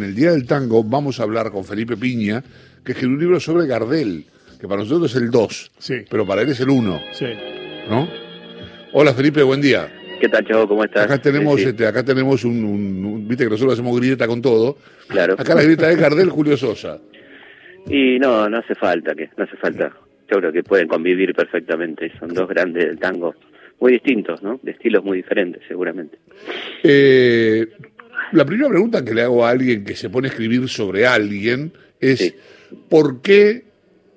En el Día del Tango vamos a hablar con Felipe Piña, que escribió un libro sobre Gardel, que para nosotros es el 2, Sí, pero para él es el 1, sí. ¿no? Hola Felipe, buen día. ¿Qué tal, Chavo? ¿Cómo estás? Acá tenemos, Sí, sí, Este, acá tenemos un, un- un- viste que nosotros hacemos grieta con todo. claro. Acá la grieta es Gardel, Julio Sosa. Y no, no hace falta, que no hace falta. Yo creo que pueden convivir perfectamente. Son dos grandes del tango, muy distintos, ¿no? De estilos muy diferentes, seguramente. Eh, la primera pregunta que le hago a alguien que se pone a escribir sobre alguien es Sí. ¿por qué,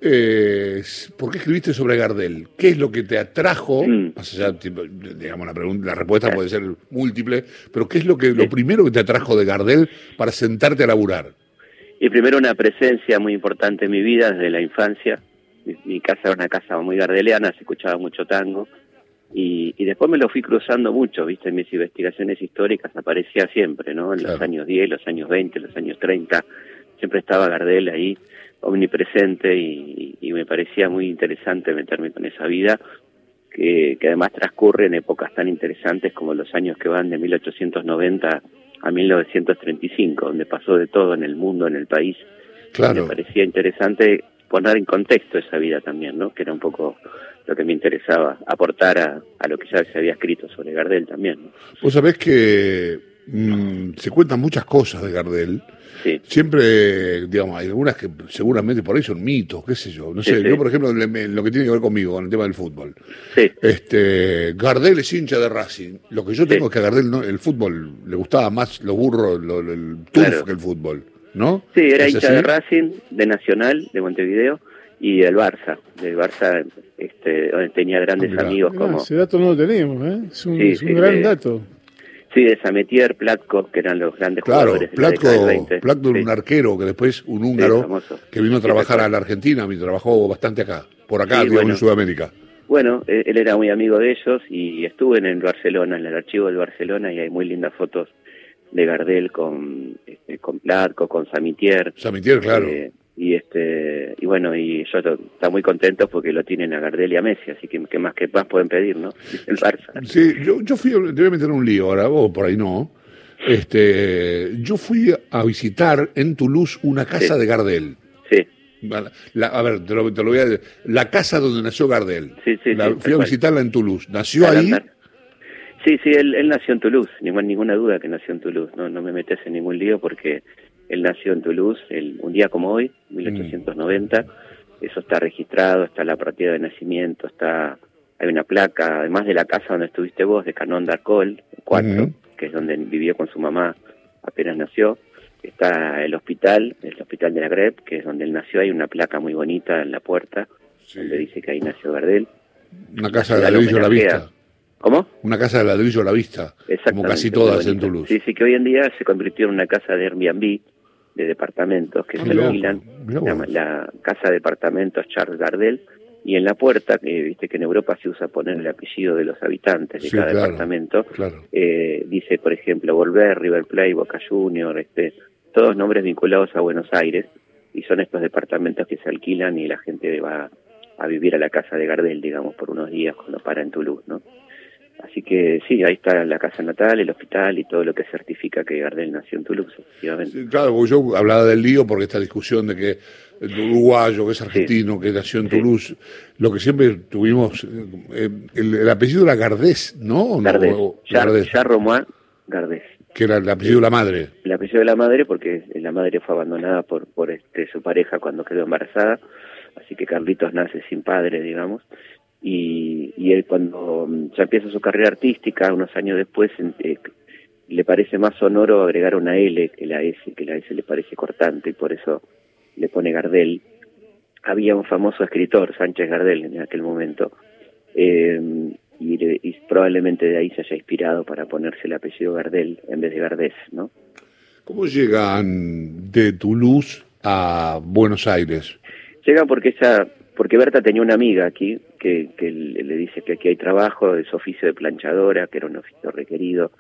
eh, ¿por qué escribiste sobre Gardel? ¿Qué es lo que te atrajo? Mm. Más allá, digamos, la, pregunta, la respuesta puede ser múltiple, pero ¿qué es lo, que, lo primero que te atrajo de Gardel para sentarte a laburar? Y primero una presencia muy importante en mi vida desde la infancia. Mi, mi casa era una casa muy gardeliana, se escuchaba mucho tango. Y, y después me lo fui cruzando mucho, ¿viste? En mis investigaciones históricas aparecía siempre, ¿no? En los años 10, los años 20, los años 30. Siempre estaba Gardel ahí, omnipresente, y, y me parecía muy interesante meterme con esa vida, que, que además transcurre en épocas tan interesantes como los años que van de 1890 a 1935, donde pasó de todo en el mundo, en el país. Claro. Me parecía interesante poner en contexto esa vida también, ¿no? Que era un poco lo que me interesaba, aportar a, a lo que ya se había escrito sobre Gardel también, ¿no? Vos sabés que mm, se cuentan muchas cosas de Gardel. Sí, Siempre, digamos, hay algunas que seguramente por ahí son mitos, qué sé yo. No sé, Sí, sí. yo por ejemplo, lo que tiene que ver conmigo, con el tema del fútbol. sí, Este, Gardel es hincha de Racing. Lo que yo tengo es que a Gardel no, el fútbol le gustaba más los burros, lo- el turf Claro. que el fútbol, ¿no? sí, era ¿Es hincha así? de Racing, de Nacional, de Montevideo, y del Barça, del Barça, este, donde tenía grandes amigos como, ese dato no lo teníamos, ¿eh? Es un, Sí, es un sí, gran de- dato. sí, de Sametier, Platko, que eran los grandes Claro, jugadores de la década del Platko, 20. Platko era Sí. un arquero que después un Sí, húngaro famoso. que vino a trabajar a la Argentina y trabajó bastante acá, por acá, Sí, digamos, bueno. en Sudamérica. Bueno, él él era muy amigo de ellos y estuve en el Barcelona, en el archivo del Barcelona, y hay muy lindas fotos de Gardel con, este, con Platko, con Samitier. Samitier, claro. eh, y este y bueno, y yo to- está muy contento porque lo tienen a Gardel y a Messi, así que qué más que más pueden pedir, ¿no? El Barça. Sí, yo, yo fui, te voy a meter un lío ahora, vos por ahí no. Este, yo fui a visitar en Toulouse una casa Sí. de Gardel. Sí, La- a ver, te lo, te lo voy a decir. La casa donde nació Gardel. Sí, sí, La- sí, fui a visitarla en Toulouse. ¿Nació ahí? Sí, sí, él, él nació en Toulouse, ninguna, ninguna duda que nació en Toulouse, no, no me metes en ningún lío porque él nació en Toulouse el, un día como hoy, 1890, eso está registrado, está la partida de nacimiento, está hay una placa, además de la casa donde estuviste vos, de Canon d'Arcol, 4, Ujú. que es donde vivió con su mamá apenas nació, está el hospital, el hospital de la Grep, que es donde él nació, hay una placa muy bonita en la puerta, Sí. donde dice que ahí nació Gardel. Una casa de La ladrillo a la vista. ¿Cómo? Una casa de ladrillo a la vista. Como casi todas en. Toulouse. Sí, sí, que hoy en día se convirtió en una casa de Airbnb, de departamentos que Ah, se alquilan. la casa de departamentos Charles Gardel. Y en la puerta, eh, viste que en Europa se usa poner el apellido de los habitantes de Sí, cada claro. departamento. Claro. Eh, dice, por ejemplo, Volver, River Plate, Boca Junior, este, todos nombres vinculados a Buenos Aires. Y son estos departamentos que se alquilan y la gente va a vivir a la casa de Gardel, digamos, por unos días cuando para en Toulouse, ¿no? Así que sí, ahí está la casa natal, el hospital y todo lo que certifica que Gardel nació en Toulouse, efectivamente. Sí, Claro, porque yo hablaba del lío porque esta discusión de que el uruguayo, que es argentino, que nació en Sí. Toulouse, lo que siempre tuvimos, eh, el, el apellido era Gardés, ¿no? ¿O no? Gardés, O- Char- Gardés, Charromois Gardés. que era el apellido de la madre. El apellido de la madre porque la madre fue abandonada por, por este, su pareja cuando quedó embarazada, así que Carlitos nace sin padre, digamos. Y, y él cuando mm, ya empieza su carrera artística, unos años después, eh, le parece más sonoro agregar una L que la S, que la S le parece cortante y por eso le pone Gardel. Había un famoso escritor, Sánchez Gardel, en aquel momento, eh, y, y probablemente de ahí se haya inspirado para ponerse el apellido Gardel en vez de Gardés, ¿no? ¿Cómo llegan de Toulouse a Buenos Aires? Llega porque ella, porque Berta tenía una amiga aquí que, que le dice que aquí hay trabajo, es oficio de planchadora, que era un oficio requerido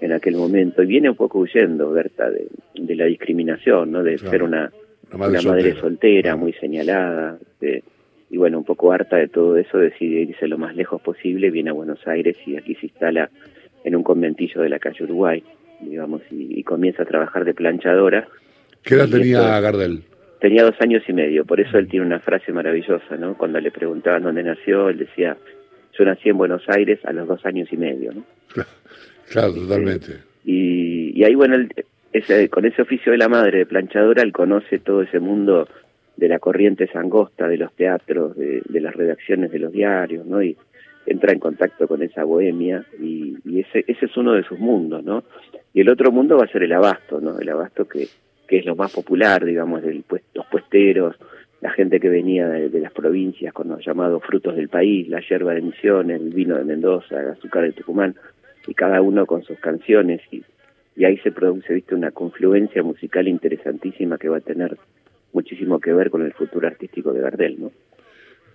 en aquel momento, y viene un poco huyendo Berta de, de la discriminación, ¿no? De Claro. ser una, madre una madre soltera. muy señalada, de- y bueno, un poco harta de todo eso, decide irse lo más lejos posible, viene a Buenos Aires y aquí se instala en un conventillo de la calle Uruguay, digamos, y, comienza a trabajar de planchadora. ¿Qué edad tenía Gardel? Tenía dos años y medio, por eso él tiene una frase maravillosa, ¿no? Cuando le preguntaban dónde nació, él decía, yo nací en Buenos Aires a los dos años y medio, ¿no? Claro, totalmente. Y, y ahí, bueno, ese, con ese oficio de la madre de planchadora, él conoce todo ese mundo de la corriente sangosta, de los teatros, de, las redacciones de los diarios, ¿no? Y entra en contacto con esa bohemia y, ese, ese es uno de sus mundos, ¿no? Y el otro mundo va a ser el abasto, ¿no? El abasto que, que es lo más popular, digamos, de los puesteros, la gente que venía de, las provincias con los llamados frutos del país, la yerba de Misiones, el vino de Mendoza, el azúcar de Tucumán, y cada uno con sus canciones y, y ahí se produce, viste, una confluencia musical interesantísima que va a tener muchísimo que ver con el futuro artístico de Gardel, ¿no?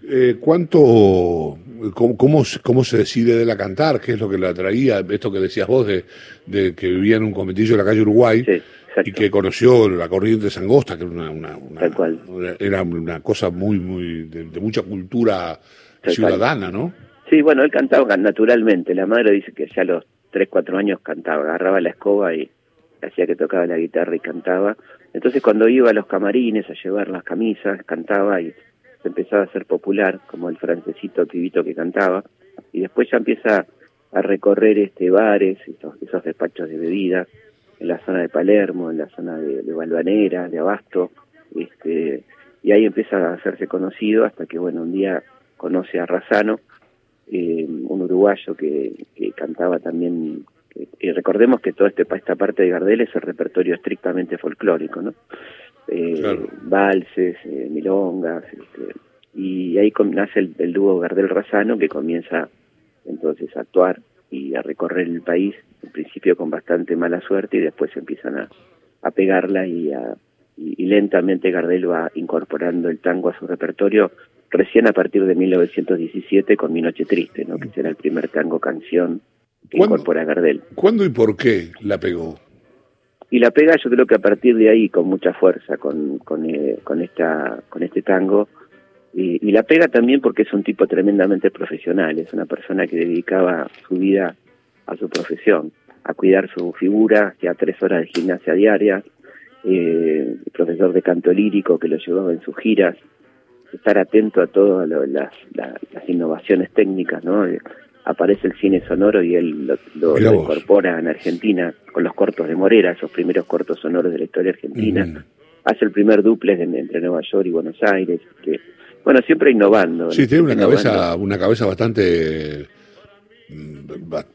Eh, ¿Cuánto, cómo, cómo, se decide de la cantar? ¿Qué es lo que la atraía? Esto que decías vos de, de que vivía en un conventillo de la calle Uruguay y que conoció la corriente sangosta, que era una, una, era una cosa muy, muy, de, mucha cultura ciudadana, ¿no? Sí, bueno, él cantaba naturalmente. La madre dice que ya a los 3, 4 años cantaba, agarraba la escoba y hacía que tocaba la guitarra y cantaba. Entonces cuando iba a los camarines a llevar las camisas, cantaba y se empezaba a ser popular, como el francesito pibito que cantaba, y después ya empieza a recorrer este bares, esos, esos despachos de bebidas, en la zona de Palermo, en la zona de, de Balvanera, de Abasto, este, y ahí empieza a hacerse conocido hasta que, bueno, un día conoce a Razano, eh, un uruguayo que, que cantaba también y recordemos que toda este, esta parte de Gardel es el repertorio estrictamente folclórico, ¿no? Eh, Valses, eh, milongas, este, y ahí nace el, dúo Gardel-Razano que comienza entonces a actuar y a recorrer el país, principio con bastante mala suerte y después empiezan a, a pegarla y, a, y, lentamente Gardel va incorporando el tango a su repertorio recién a partir de 1917 con Mi Noche Triste, ¿no? que será el primer tango canción que incorpora Gardel. ¿Cuándo y por qué la pegó? Y la pega yo creo que a partir de ahí con mucha fuerza con, con, eh, con, esta, con este tango. Y, la pega también porque es un tipo tremendamente profesional, es una persona que dedicaba su vida a su profesión, a cuidar su figura, hacía tres horas de gimnasia diaria, eh, profesor de canto lírico que lo llevaba en sus giras, estar atento a todas las, las, innovaciones técnicas, ¿no? aparece el cine sonoro y él lo, incorpora en Argentina con los cortos de Morera, esos primeros cortos sonoros de la historia argentina. Mm. Hace el primer duplex entre Nueva York y Buenos Aires. Que, bueno, siempre innovando. Sí, tiene una cabeza, una cabeza bastante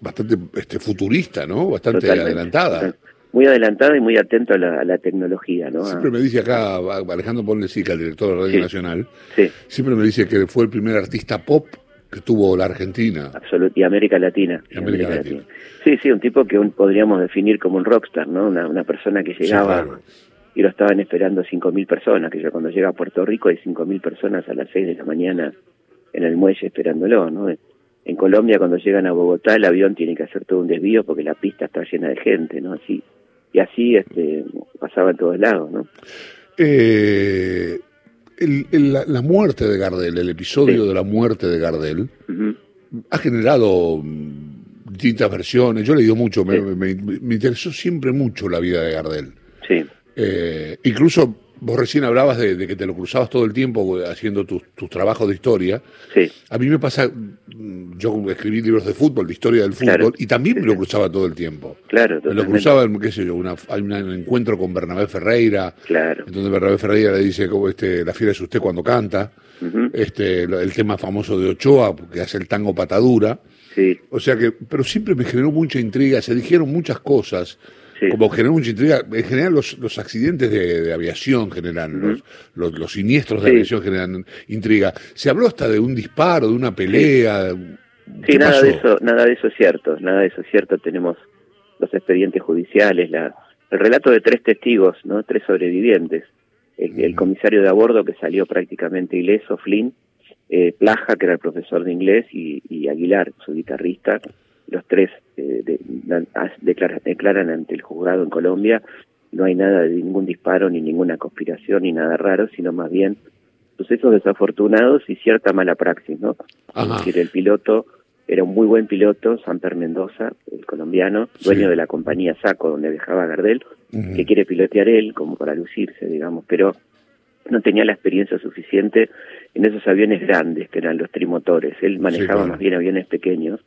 bastante este, futurista, ¿no? Bastante adelantada. Muy adelantada y muy atento a la, tecnología, ¿no? Siempre me dice acá Alejandro Ponlesica, el director de Radio Nacional, siempre me dice que fue el primer artista pop que tuvo la Argentina. Absolutamente, y América Latina. Sí, sí, un tipo que podríamos definir como un rockstar, ¿no? Una, persona que llegaba y lo estaban esperando 5.000 personas, que ya cuando llega a Puerto Rico hay 5.000 personas a las 6 de la mañana en el muelle esperándolo, ¿no? En Colombia cuando llegan a Bogotá el avión tiene que hacer todo un desvío porque la pista está llena de gente, ¿no? Así, y así este, pasaba en todos lados, ¿no? Eh, el, la, muerte de Gardel, el episodio de la muerte de Gardel, ha generado mm, distintas versiones. Yo he leído mucho, me, interesó siempre mucho la vida de Gardel. Sí. Eh, incluso Vos recién hablabas de, que te lo cruzabas todo el tiempo haciendo tus, trabajos de historia. Sí. A mí me pasa, yo escribí libros de fútbol, de historia del fútbol, y también me lo cruzaba todo el tiempo. Claro, Me lo cruzaba, qué sé yo, una, hay un encuentro con Bernabé Ferreira. Claro. Entonces Bernabé Ferreira le dice, como este, la fiera es usted cuando canta. este, el tema famoso de Ochoa, que hace el tango patadura. Sí. O sea que, pero siempre me generó mucha intriga, se dijeron muchas cosas como generó mucha intriga. En general, los, los accidentes de, aviación generan, los, los, siniestros de aviación generan intriga. Se habló hasta de un disparo, de una pelea. Sí, nada de eso, nada de eso es cierto, nada de eso es cierto. Tenemos los expedientes judiciales, la, el relato de tres testigos, no, tres sobrevivientes. El, comisario de a bordo que salió prácticamente ileso, Flynn, eh, Plaja, que era el profesor de inglés, y, y Aguilar, su guitarrista, los tres eh, declaran, ante el juzgado en Colombia, no hay nada de ningún disparo, ni ninguna conspiración, ni nada raro, sino más bien sucesos desafortunados y cierta mala praxis, ¿no? Es decir, el piloto era un muy buen piloto, Samper Mendoza, el colombiano, dueño de la compañía Saco, donde viajaba Gardel, que quiere pilotear él como para lucirse, digamos, pero no tenía la experiencia suficiente en esos aviones grandes que eran los trimotores. Él manejaba más bien aviones pequeños.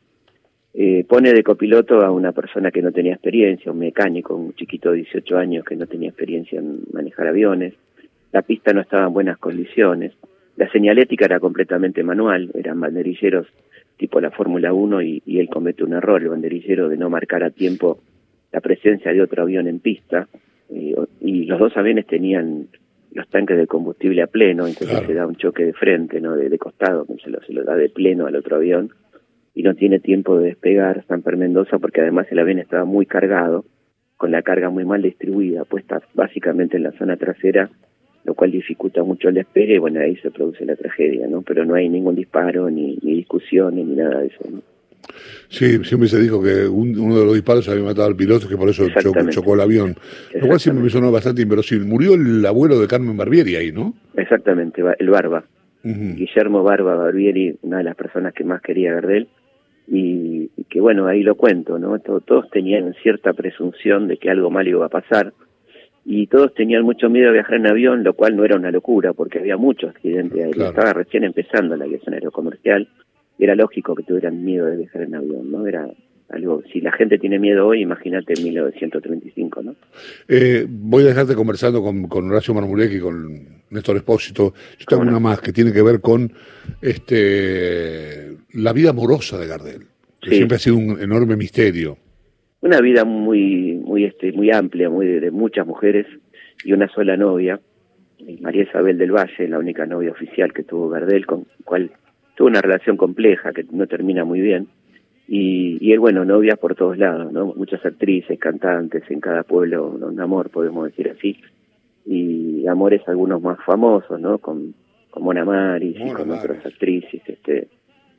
Eh, pone de copiloto a una persona que no tenía experiencia, un mecánico, un chiquito de 18 años que no tenía experiencia en manejar aviones. La pista no estaba en buenas condiciones. La señalética era completamente manual, eran banderilleros tipo la Fórmula 1 y, él comete un error, el banderillero de no marcar a tiempo la presencia de otro avión en pista. Eh, y los dos aviones tenían los tanques de combustible a pleno, entonces se da un choque de frente, no de, costado, se lo, se lo da de pleno al otro avión y no tiene tiempo de despegar Samper Mendoza porque además el avión estaba muy cargado, con la carga muy mal distribuida, puesta básicamente en la zona trasera, lo cual dificulta mucho el despegue y bueno, ahí se produce la tragedia, ¿no? Pero no hay ningún disparo, ni, ni discusión, ni nada de eso, ¿no? Sí, siempre se dijo que uno de los disparos había matado al piloto, que por eso chocó, el avión. Lo cual siempre me sonó bastante inverosímil. Murió el abuelo de Carmen Barbieri ahí, ¿no? Exactamente, el Barba. Guillermo Barba Barbieri, una de las personas que más quería Gardel. Y, que bueno, ahí lo cuento, ¿no? Todos, tenían cierta presunción de que algo mal iba a pasar. Y todos tenían mucho miedo de viajar en avión, lo cual no era una locura, porque había muchos accidentes ahí. Estaba recién empezando la aviación aerocomercial era lógico que tuvieran miedo de viajar en avión, ¿no? Era algo, si la gente tiene miedo hoy, imagínate en 1935, ¿no? Eh, voy a dejarte conversando con, con Horacio Marmurek y con Néstor Espósito. Yo tengo una más que tiene que ver con este la vida amorosa de Gardel, que siempre ha sido un enorme misterio. Una vida muy, muy, este, muy amplia, muy de, muchas mujeres y una sola novia, María Isabel del Valle, la única novia oficial que tuvo Gardel, con cual tuvo una relación compleja que no termina muy bien. Y, y él, bueno, novias por todos lados, ¿no? Muchas actrices, cantantes, en cada pueblo un amor, podemos decir así. Y amores algunos más famosos, ¿no? Con, con Mona Maris y con otras actrices, este,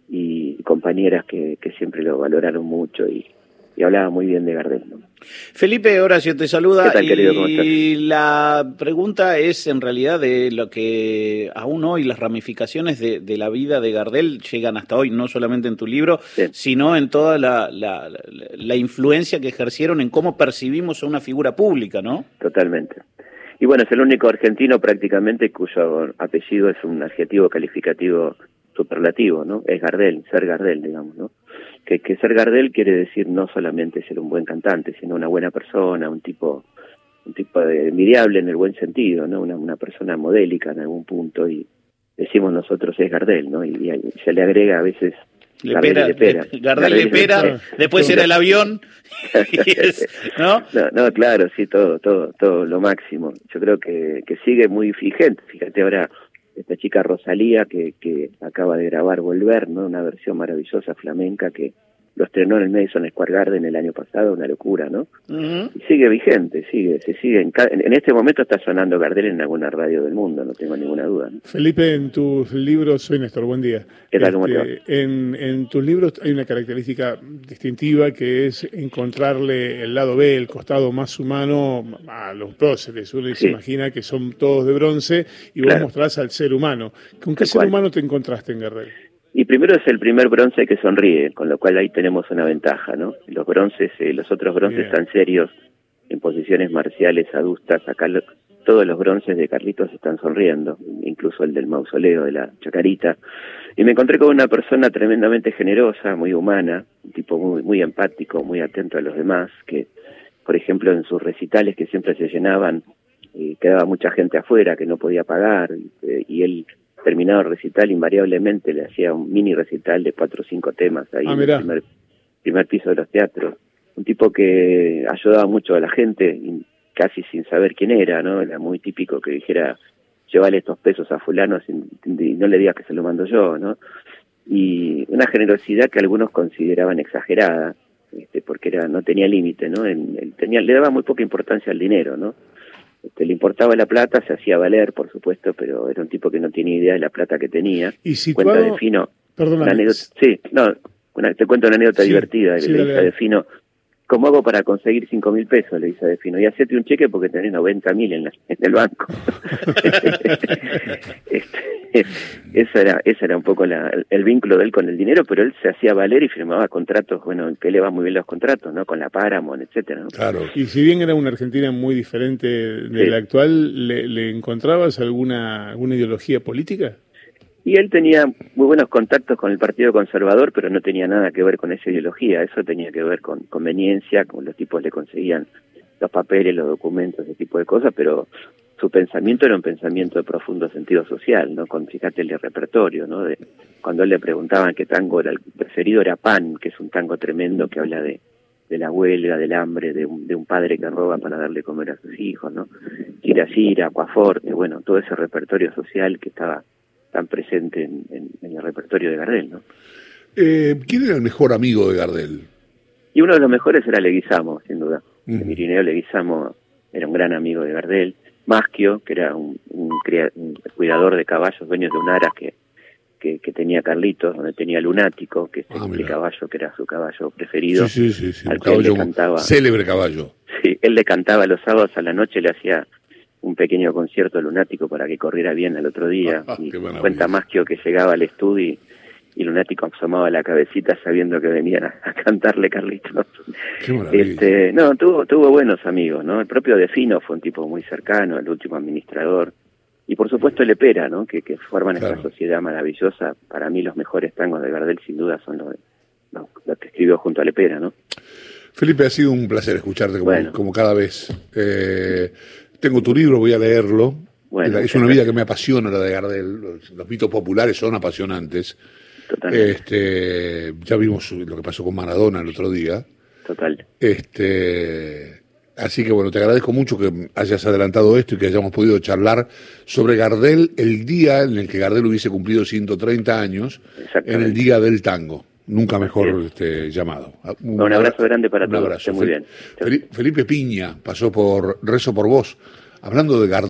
y compañeras que, que siempre lo valoraron mucho y, y hablaba muy bien de Gardel. Felipe Horacio te saluda y la pregunta es en realidad de lo que aún hoy las ramificaciones de, la vida de Gardel llegan hasta hoy, no solamente en tu libro, sino en toda la, la, influencia que ejercieron en cómo percibimos a una figura pública, ¿no? Totalmente. Y bueno, es el único argentino prácticamente cuyo apellido es un adjetivo calificativo superlativo, ¿no? Es Gardel, ser Gardel, digamos, ¿no? Que, que ser Gardel quiere decir no solamente ser un buen cantante, sino una buena persona, un tipo un tipo de envidiable en el buen sentido, ¿no? Una, una persona modélica en algún punto y decimos nosotros es Gardel, ¿no? Y, se le agrega a veces Gardel pera. Gardel pera, después era el avión. ¿no? ¿no? ¿no? claro, sí, todo, todo, todo lo máximo. Yo creo que, que sigue muy vigente. Fíjate ahora esta chica Rosalía que, que acaba de grabar Volver, ¿no? Una versión maravillosa flamenca que lo estrenó en el Madison Square Garden el año pasado, una locura, ¿no? Y sigue vigente, sigue, se sigue. En, en, este momento está sonando Gardel en alguna radio del mundo, no tengo ninguna duda. Felipe, en tus libros, soy Néstor, buen día. ¿Qué tal, cómo te va? Este, en, en tus libros hay una característica distintiva que es encontrarle el lado B, el costado más humano a los próceres. Uno se imagina que son todos de bronce y vos mostrás al ser humano. ¿Con qué ser humano te encontraste en Gardel? Y primero es el primer bronce que sonríe, con lo cual ahí tenemos una ventaja, ¿no? Los bronces, eh, los otros bronces están serios, en posiciones marciales adustas. Acá todos los bronces de Carlitos están sonriendo, incluso el del mausoleo de la Chacarita. Y me encontré con una persona tremendamente generosa, muy humana, un tipo muy, muy empático, muy atento a los demás, que, por ejemplo, en sus recitales que siempre se llenaban, eh, quedaba mucha gente afuera que no podía pagar, eh, y él terminado el recital, invariablemente le hacía un mini recital de cuatro o cinco temas ahí ah, en el primer, piso de los teatros. Un tipo que ayudaba mucho a la gente, casi sin saber quién era, ¿no? Era muy típico que dijera, llévale estos pesos a fulano y no le digas que se lo mando yo, ¿no? Y una generosidad que algunos consideraban exagerada, este, porque era no tenía límite, ¿no? tenía, le daba muy poca importancia al dinero, ¿no? Este, le importaba la plata, se hacía valer, por supuesto, pero era un tipo que no tiene idea de la plata que tenía. Y Cuenta de Fino. sí, no, te cuento una anécdota divertida. le dice a Defino, ¿cómo hago para conseguir cinco mil pesos? Le dice a Defino, y hacete un cheque porque tenés 90 mil en, el banco. este, ese era, ese era un poco el vínculo de él con el dinero, pero él se hacía valer y firmaba contratos, bueno, que le va muy bien los contratos, ¿no? Con la Paramount, etcétera. Claro. Y si bien era una Argentina muy diferente de la actual, ¿le, ¿le, encontrabas alguna, alguna ideología política? Y él tenía muy buenos contactos con el Partido Conservador, pero no tenía nada que ver con esa ideología, eso tenía que ver con conveniencia, con los tipos le conseguían los papeles, los documentos, ese tipo de cosas, pero su pensamiento era un pensamiento de profundo sentido social, ¿no? Con, fíjate el repertorio, ¿no? De, cuando él le preguntaban qué tango era el preferido, era Pan, que es un tango tremendo que habla de, de la huelga, del hambre, de un, de un padre que roba para darle comer a sus hijos, ¿no? Gira, Acuaforte, bueno, todo ese repertorio social que estaba tan presente en, el repertorio de Gardel, ¿no? Eh, ¿Quién era el mejor amigo de Gardel? Y uno de los mejores era Leguizamo, sin duda. Uh Leguizamo era un gran amigo de Gardel. Maschio, que era un, cuidador de caballos, dueño de un aras que, que, tenía Carlitos, donde tenía Lunático, que es ah, el caballo que era su caballo preferido. Sí, sí, sí, al caballo, cantaba, célebre caballo. Sí, él le cantaba los sábados a la noche, le hacía un pequeño concierto lunático para que corriera bien el otro día. y cuenta más que llegaba al estudio y, Lunático asomaba la cabecita sabiendo que venían a, cantarle Carlitos. este, no, tuvo, tuvo buenos amigos, ¿no? El propio Defino fue un tipo muy cercano, el último administrador. Y por supuesto Lepera, ¿no? Que, que forman esta sociedad maravillosa. Para mí los mejores tangos de Gardel sin duda son los, los, que escribió junto a Lepera, ¿no? Felipe, ha sido un placer escucharte como, como cada vez. Eh, tengo tu libro, voy a leerlo. es una vida que me apasiona la de Gardel. Los, mitos populares son apasionantes. Este, ya vimos lo que pasó con Maradona el otro día. Total. Este, así que bueno, te agradezco mucho que hayas adelantado esto y que hayamos podido charlar sobre Gardel el día en el que Gardel hubiese cumplido 130 años, en el día del tango. Nunca mejor este, llamado. Un, abrazo grande para todos. Abrazo. Muy bien. Felipe Piña pasó por Rezo por Vos, hablando de Gardel.